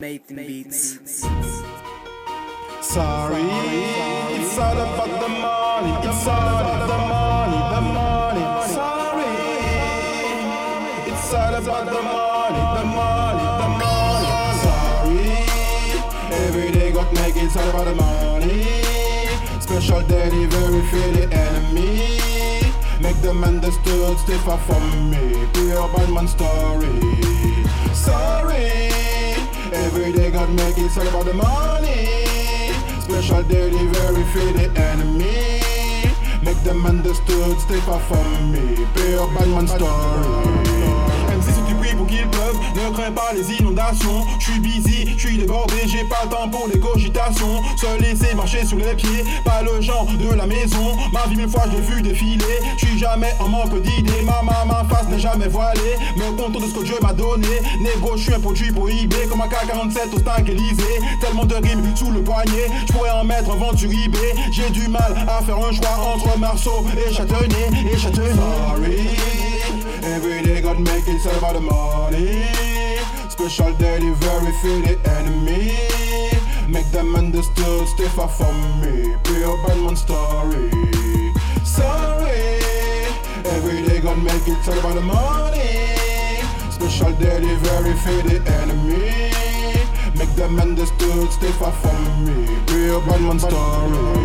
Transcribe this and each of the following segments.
Nathan Beats. Sorry, it's all about the money. It's all about the money, the money. Sorry, it's all about the money, the money, the money. Sorry, every day got make it's all about the money. Special delivery for the enemy. Make them understood, stay far from me. Pure bad man story. Sorry, every day God make it's all about the money. Special delivery for the enemy. Make them understood, stay far from me. Bad man story. Pour qu'il pleuve, ne crains pas les inondations. Je suis busy, je suis débordé, j'ai pas le temps pour les cogitations. Se laisser marcher sur les pieds, pas le genre de la maison. Ma vie, mille fois, je l'ai vu défiler. Je suis jamais en manque d'idées. Ma maman face n'est jamais voilée. Me content de ce que Dieu m'a donné. Négo, je suis un produit prohibé, comme un K47 au stack Élysée. Tellement de rimes sous le poignet, je pourrais en mettre en vente sur. J'ai du mal à faire un choix entre Marceau et Châtenay. Et Châtenay. Sorry. God make it all about the money. Special delivery for the enemy. Make them understood, stay far from me. Bad man story. Sorry. Every day God make it all about the money. Special delivery for the enemy. Make them understood, stay far from me. Bad man story.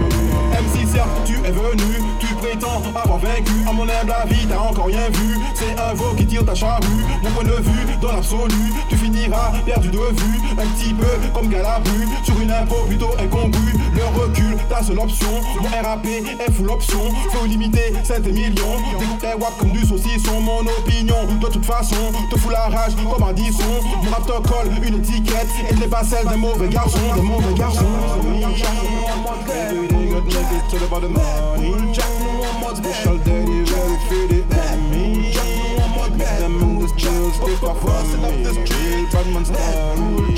Tu es venu, tu prétends avoir vaincu. À mon humble avis, t'as encore rien vu. C'est un veau qui tire ta charrue. Mon point de vue, dans l'absolu, tu finiras perdu de vue. Un petit peu comme Galabru, sur une info plutôt incongrue. Le recul, ta seule option. Mon RAP est full option. Faut limiter 7 millions. Les wap comme du saucisson. Mon opinion, de toute façon, te fout la rage comme un disson. Mon rap te colle une étiquette et n'est pas celle d'un mauvais garçon. D'un mauvais garçon. Every day got make it all about the money. Special delivery for the enemy. Make them understand, stay far from me. Real bad man story.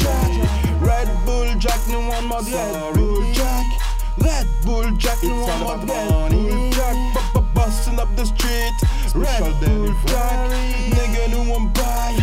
Red Bull Jack, no one more Red Bull Jack. Red Bull Jack, no It's one all more about the Red money. Bull Jack. Bu- bu- Busting up the street. Special Red Bull. Jack, nigga, no one buy.